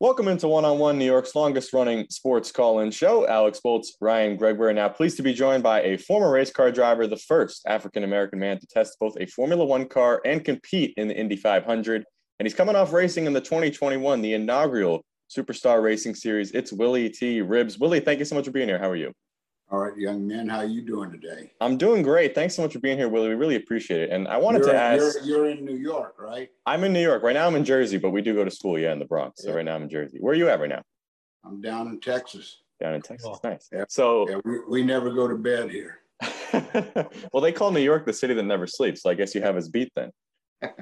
Welcome into One on One, New York's longest running sports call in show. Alex Bolts, Ryan Gregber. Now, pleased to be joined by a former race car driver, the first African American man to test both a Formula One car and compete in the Indy 500. And he's coming off racing in the 2021, the inaugural Superstar Racing Series. It's Willy T. Ribbs. Willy, thank you so much for being here. How are you? All right, young man, how you doing today? I'm doing great. Thanks so much for being here, Willy. We really appreciate it. And I wanted you're, to ask. You're, you're, in New York, right? I'm in New York right now. I'm in Jersey, but we do go to school, yeah, in the Bronx. So right now I'm in Jersey. Where are you at right now? I'm down in Texas. Down in Texas, oh. nice. Yeah. So yeah, we, we never go to bed here. well, they call New York the city that never sleeps. So I guess you have us beat then.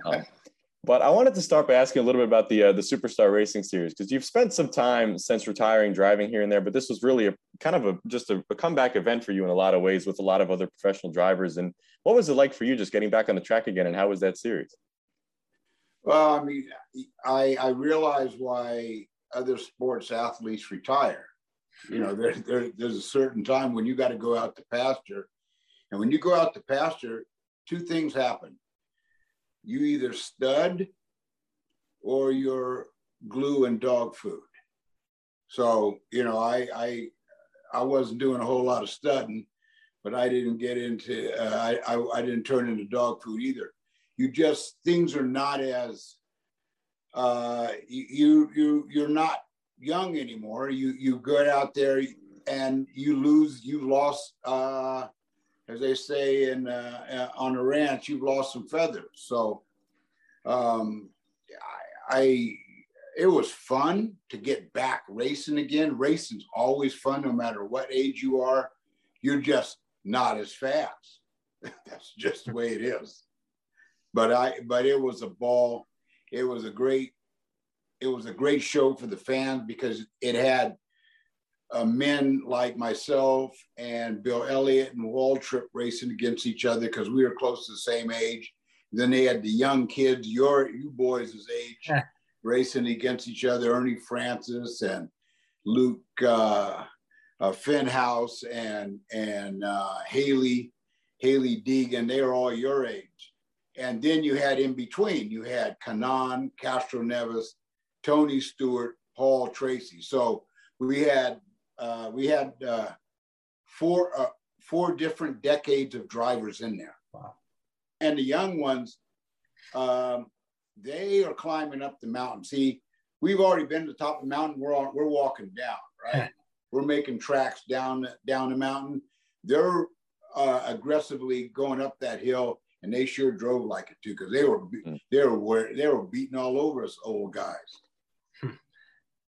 Um, but I wanted to start by asking a little bit about the uh, the Superstar Racing Series because you've spent some time since retiring driving here and there, but this was really a kind of a just a, a, comeback event for you in a lot of ways with a lot of other professional drivers. And what was it like for you just getting back on the track again? And how was that series? Well, I mean, I I realize why other sports athletes retire. You know, there, there there's a certain time when you got to go out to pasture, and when you go out to pasture, two things happen you either stud or you're glue and dog food. So, you know, I I I wasn't doing a whole lot of studying, but I didn't get into uh, I, I, I didn't turn into dog food either. You just things are not as uh, you you you're not young anymore. You you get out there and you lose you lost uh, as they say in uh, on a ranch, you've lost some feathers. So um, I, I, it was fun to get back racing again. Racing's always fun, no matter what age you are. You're just not as fast. That's just the way it is. But I, but it was a ball. It was a great, it was a great show for the fans because it had uh, men like myself and Bill Elliott and Waltrip racing against each other because we were close to the same age. Then they had the young kids, your you boys' age, racing against each other. Ernie Francis and Luke uh, uh, Fenhaus and and uh, Hailie Hailie Deegan. They were all your age. And then you had in between, you had Kanaan, Castro Nevis, Tony Stewart, Paul Tracy. So we had uh, we had uh, four uh, four different decades of drivers in there. Wow. And the young ones, um, they are climbing up the mountain. See, we've already been to the top of the mountain. We're on, we're walking down, right? we're making tracks down down the mountain. They're uh, aggressively going up that hill, and they sure drove like it too, because they were mm. they were they were beating all over us old guys.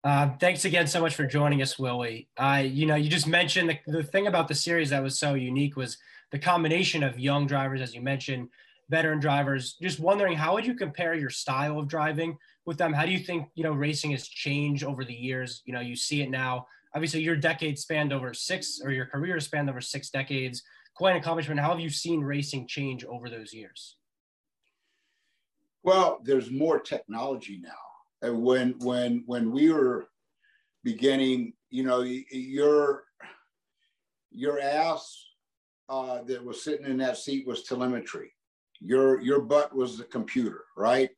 Uh, thanks again so much for joining us, Willy. Uh, you know, you just mentioned the, the thing about the series that was so unique was the combination of young drivers, as you mentioned, veteran drivers. Just wondering, how would you compare your style of driving with them? How do you think you know racing has changed over the years? You know, you see it now. Obviously, your decade spanned over six, or your career spanned over six decades. Quite an accomplishment. How have you seen racing change over those years? Well, there's more technology now. And when when when we were beginning, you know, your your ass uh, that was sitting in that seat was telemetry. Your your butt was the computer, right?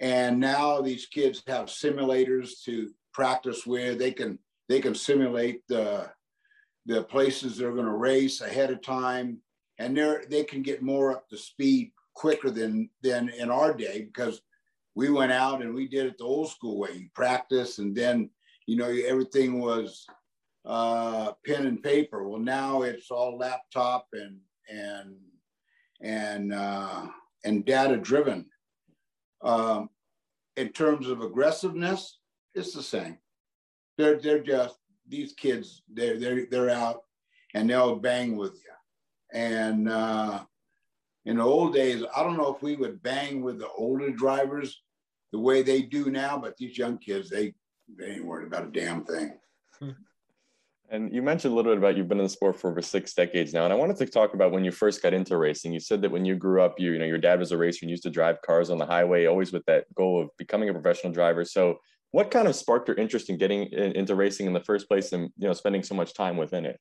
And now these kids have simulators to practice with. They can they can simulate the the places they're going to race ahead of time, and they're they can get more up to speed quicker than than in our day because we went out and we did it the old school way. You practice, and then you know everything was uh, pen and paper. Well, now it's all laptop and and and uh, and data driven. Um, in terms of aggressiveness, it's the same. They're they're just these kids. They're they're they're out and they'll bang with you. And uh, in the old days, I don't know if we would bang with the older drivers the way they do now, but these young kids, they they ain't worried about a damn thing. And you mentioned a little bit about you've been in the sport for over six decades now. And I wanted to talk about when you first got into racing. You said that when you grew up, you, you know, your dad was a racer and used to drive cars on the highway, always with that goal of becoming a professional driver. So what kind of sparked your interest in getting in, into racing in the first place and, you know, spending so much time within it?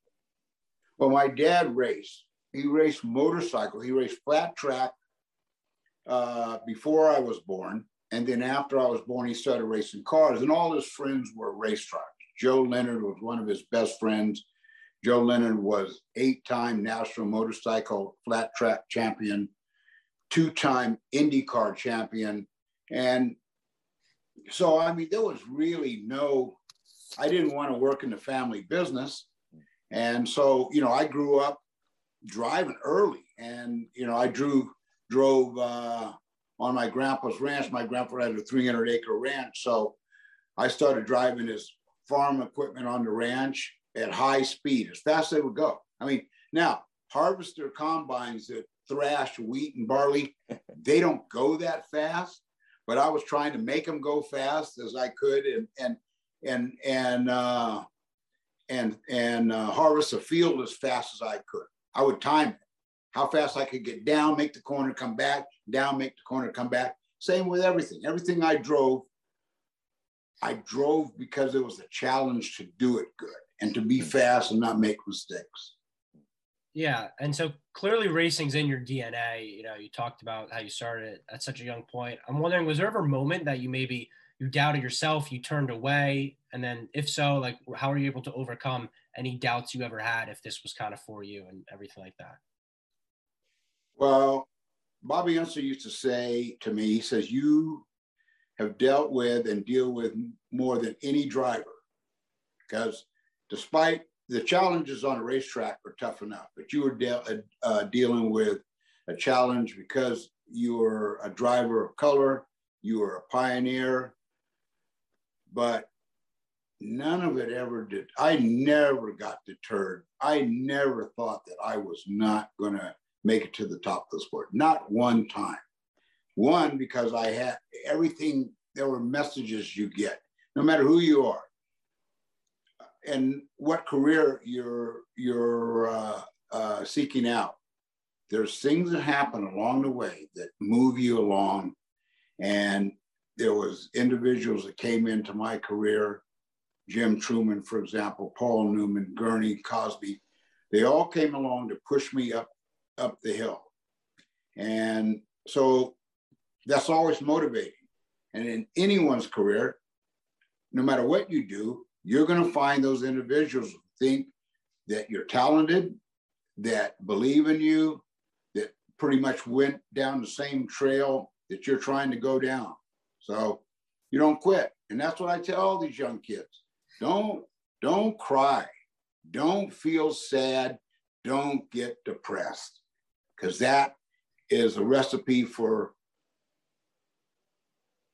Well, my dad raced. He raced motorcycle. He raced flat track uh, before I was born. And then after I was born, he started racing cars, and all his friends were race drivers. Joe Leonard was one of his best friends. Joe Leonard was eight-time national motorcycle flat track champion, two-time IndyCar champion, and so I mean there was really no. I didn't want to work in the family business, and so you know I grew up driving early, and you know I drew drove uh, on my grandpa's ranch. My grandpa had a 300 acre ranch, so I started driving his farm equipment on the ranch at high speed, as fast as they would go. I mean, now harvester combines that thrash wheat and barley, they don't go that fast. But I was trying to make them go fast as I could, and and and and uh, and and uh, harvest a field as fast as I could. I would time it, how fast I could get down, make the corner, come back, down, make the corner, come back. Same with everything. Everything I drove, I drove because it was a challenge to do it good and to be mm-hmm. fast and not make mistakes. Yeah, and so clearly racing's in your DNA. You know, you talked about how you started at such a young point. I'm wondering, was there ever a moment that you maybe you doubted yourself, you turned away, and then if so, like how are you able to overcome any doubts you ever had if this was kind of for you and everything like that? Well, Bobby Unser used to say to me, he says, You have dealt with and deal with more than any driver. Because despite the challenges on a racetrack are tough enough, but you were de- uh, uh, dealing with a challenge because you were a driver of color, you were a pioneer, but none of it ever did. I never got deterred. I never thought that I was not going to make it to the top of the sport. Not one time. One, because I had everything, there were messages you get, no matter who you are and what career you're you're uh, uh, seeking out. There's things that happen along the way that move you along, and there was individuals that came into my career, Jim Trueman, for example, Paul Newman, Gurney, Cosby. They all came along to push me up up the hill, and so that's always motivating. And in anyone's career, no matter what you do, you're going to find those individuals who think that you're talented, that believe in you, that pretty much went down the same trail that you're trying to go down. So you don't quit. And that's what I tell all these young kids. Don't don't cry. Don't feel sad. Don't get depressed. Cuz that is a recipe for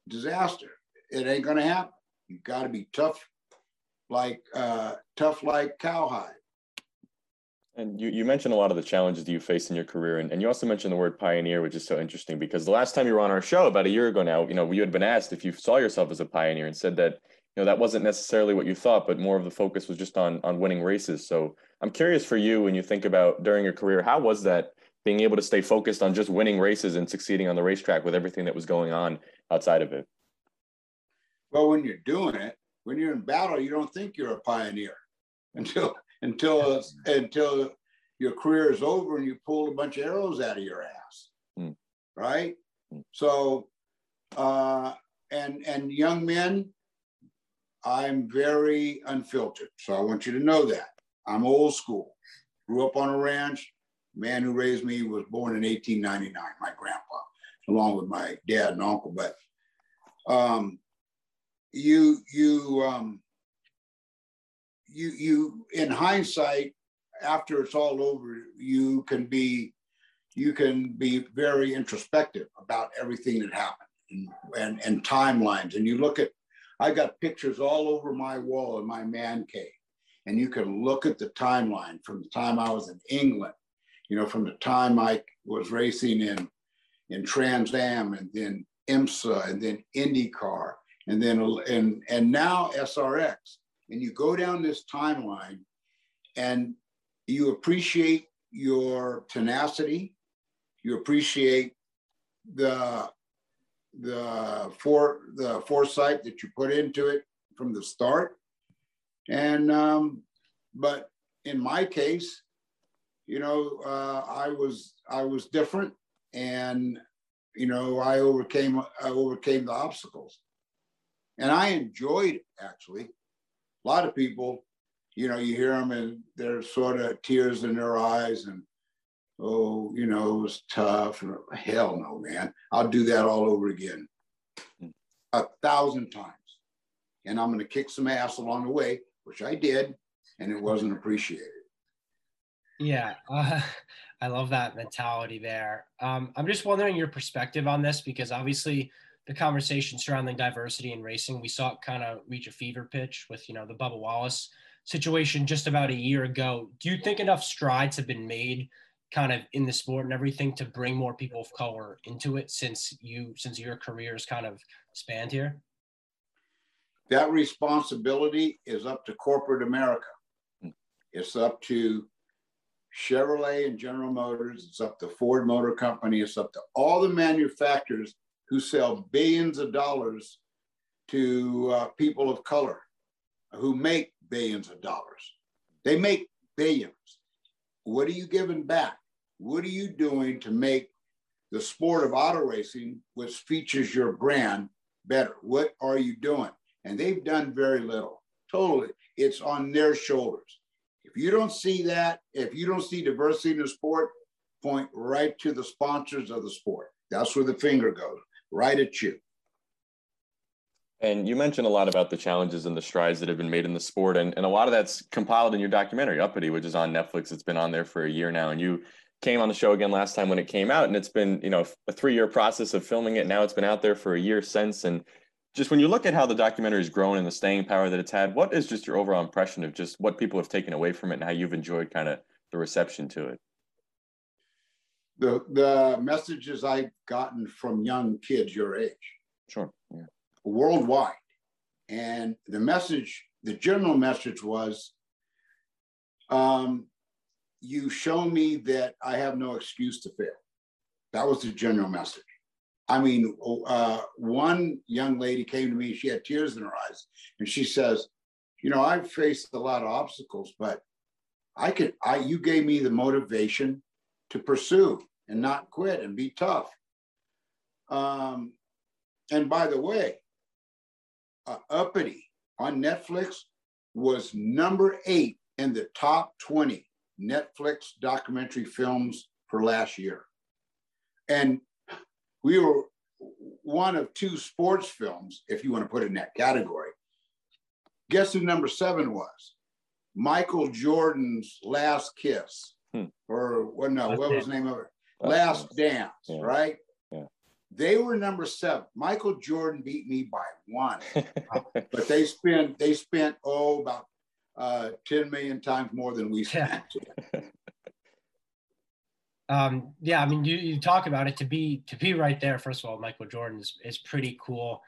disaster. It ain't to happen. You've got to be tough like uh, tough like cowhide. And you, you mentioned a lot of the challenges that you faced in your career, and, and you also mentioned the word pioneer, which is so interesting because the last time you were on our show about a year ago now, you know, you had been asked if you saw yourself as a pioneer and said that, you know, that wasn't necessarily what you thought, but more of the focus was just on on winning races. So I'm curious for you when you think about during your career, how was that being able to stay focused on just winning races and succeeding on the racetrack with everything that was going on outside of it? Well, when you're doing it, when you're in battle, you don't think you're a pioneer until until until your career is over and you pull a bunch of arrows out of your ass, mm. right? Mm. So, uh, and and young men, I'm very unfiltered. So I want you to know that I'm old school. Grew up on a ranch. Man who raised me was born in 1899. My grandpa, along with my dad and uncle. But um, you you um, you you in hindsight after it's all over you can be you can be very introspective about everything that happened and, and, and timelines and you look at i got pictures all over my wall in my man cave and you can look at the timeline from the time i was in england you know from the time i was racing in in trans am and then imsa and then indycar and then and and now SRX. And you go down this timeline and you appreciate your tenacity, you appreciate the the for the foresight that you put into it from the start. And um, but in my case, you know, uh, I was I was different, and you know, I overcame I overcame the obstacles, and I enjoyed it actually. A lot of people, you know, you hear them and there's sort of tears in their eyes and oh, you know, it was tough. Hell no, man. I'll do that all over again. A thousand times. And I'm going to kick some ass along the way, which I did, and it wasn't appreciated. Yeah, uh, I love that mentality there. Um, I'm just wondering your perspective on this because obviously the conversation surrounding diversity in racing, we saw it kind of reach a fever pitch with, you know, the Bubba Wallace situation just about a year ago. Do you think enough strides have been made kind of in the sport and everything to bring more people of color into it since you since your career has kind of spanned here? That responsibility is up to corporate America. It's up to Chevrolet and General Motors. It's up to Ford Motor Company. It's up to all the manufacturers who sell billions of dollars to uh, people of color who make billions of dollars. They make billions. What are you giving back? What are you doing to make the sport of auto racing, which features your brand, better? What are you doing? And they've done very little. Totally. It's on their shoulders. If you don't see that, if you don't see diversity in the sport, point right to the sponsors of the sport. That's where the finger goes, right at you. And you mentioned a lot about the challenges and the strides that have been made in the sport. And, and a lot of that's compiled in your documentary, Uppity, which is on Netflix. It's been on there for a year now. And you came on the show again last time when it came out. And it's been, you know, a three year process of filming it. Now it's been out there for a year since. And just when you look at how the documentary has grown and the staying power that it's had, what is just your overall impression of just what people have taken away from it and how you've enjoyed kind of the reception to it? The the messages I've gotten from young kids your age. Sure. Yeah. Worldwide. And the message, the general message was um, you show me that I have no excuse to fail. That was the general message. I mean, uh, one young lady came to me, she had tears in her eyes, and she says, You know, I've faced a lot of obstacles, but I could, I, you gave me the motivation to pursue and not quit and be tough. Um, and by the way, uh, Uppity on Netflix was number eight in the top 20 Netflix documentary films for last year. And we were one of two sports films, if you want to put it in that category. Guess who number seven was? Michael Jordan's Last Kiss, hmm. or what? No, what was the name of it? Last, Last Dance, yeah. right? Yeah. They were number seven. Michael Jordan beat me by one, but they spent they spent oh about uh, ten million times more than we spent. um, yeah, I mean, you, you talk about it to be to be right there. First of all, Michael Jordan is, is pretty cool.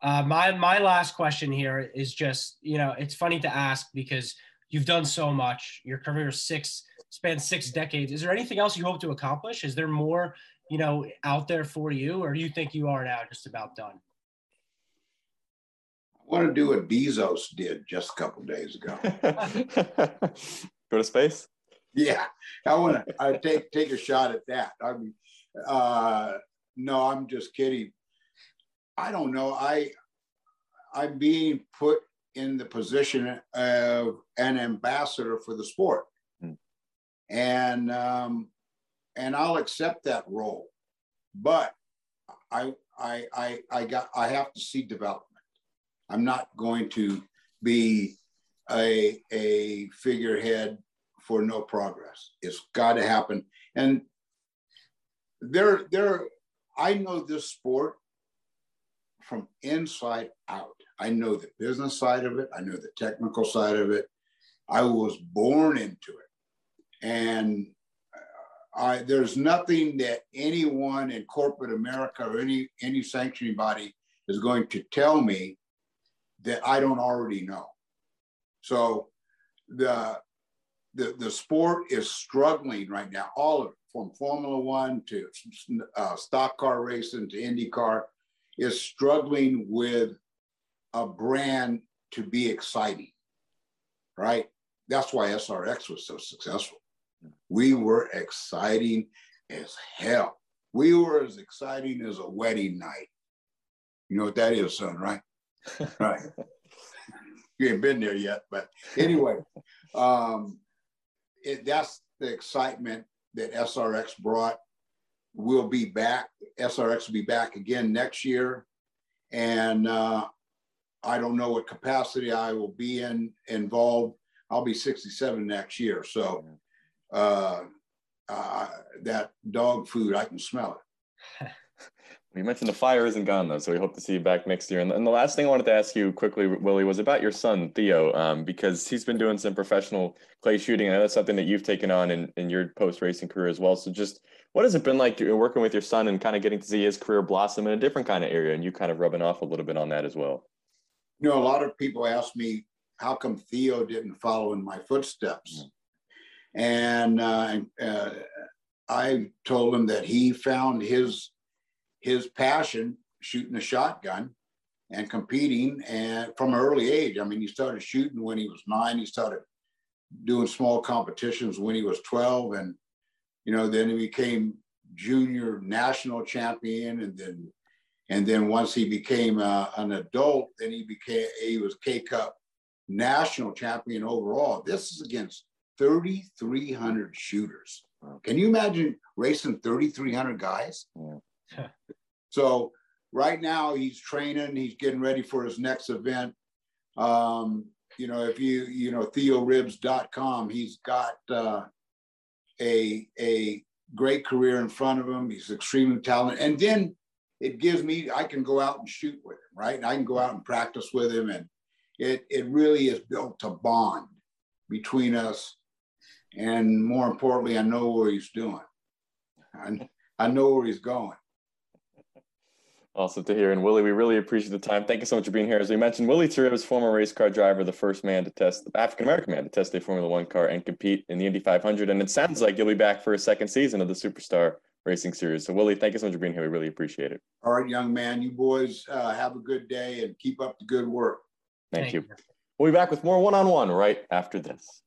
Uh, my my last question here is just you know it's funny to ask because you've done so much. Your career six spans six decades. Is there anything else you hope to accomplish? Is there more you know out there for you, or do you think you are now just about done? I want to do what Bezos did just a couple days ago. Go to space. Yeah, I want to. I take take a shot at that. I mean, uh, no, I'm just kidding. I don't know. I I'm being put in the position of an ambassador for the sport. And um, and I'll accept that role. But I I I I got I have to see development. I'm not going to be a a figurehead for no progress. It's got to happen. And there, there, I know this sport from inside out. I know the business side of it. I know the technical side of it. I was born into it, and I, there's nothing that anyone in corporate America or any any sanctioning body is going to tell me that I don't already know. So the the, the sport is struggling right now, all of it, from Formula One to uh, stock car racing to IndyCar, is struggling with a brand to be exciting, right? That's why SRX was so successful. We were exciting as hell. we were as exciting as a wedding night. You know what that is, son, right? right. You ain't been there yet, but anyway, um, it, that's the excitement that SRX brought. We'll be back. SRX will be back again next year, and uh, I don't know what capacity I will be in involved. I'll be 67 next year, so uh, uh, that dog food I can smell it. You mentioned the fire isn't gone though, so we hope to see you back next year. And, and the last thing I wanted to ask you quickly, Willy, was about your son Theo, um, because he's been doing some professional clay shooting. I know that's something that you've taken on in, in your post racing career as well. So just what has it been like working with your son and kind of getting to see his career blossom in a different kind of area, and you kind of rubbing off a little bit on that as well? You know, a lot of people ask me how come Theo didn't follow in my footsteps, mm-hmm. And uh, uh, I told him that he found his his passion shooting a shotgun and competing and from an early age. I mean, he started shooting when he was nine. He started doing small competitions when he was 12. And, you know, then he became junior national champion. And then, and then once he became uh, an adult, then he became, he was K Cup national champion overall. This is against 3,300 shooters. Can you imagine racing 3,300 guys? Yeah. So right now he's training, he's getting ready for his next event. Um, you know, if you, you know, theoribbs.com, he's got uh, a, a great career in front of him. He's extremely talented. And then it gives me, I can go out and shoot with him, right? And I can go out and practice with him. And it, it really is built to bond between us. And more importantly, I know where he's doing. I, I know where he's going. Awesome to hear. And Willy, we really appreciate the time. Thank you so much for being here. As we mentioned, Willy T. Ribbs, former race car driver, the first man to test, the African American man to test a Formula One car and compete in the Indy 500. And it sounds like you'll be back for a second season of the Superstar Racing Series. So, Willy, thank you so much for being here. We really appreciate it. All right, young man. You boys uh, have a good day and keep up the good work. Thank, thank you. you. We'll be back with more one on one right after this.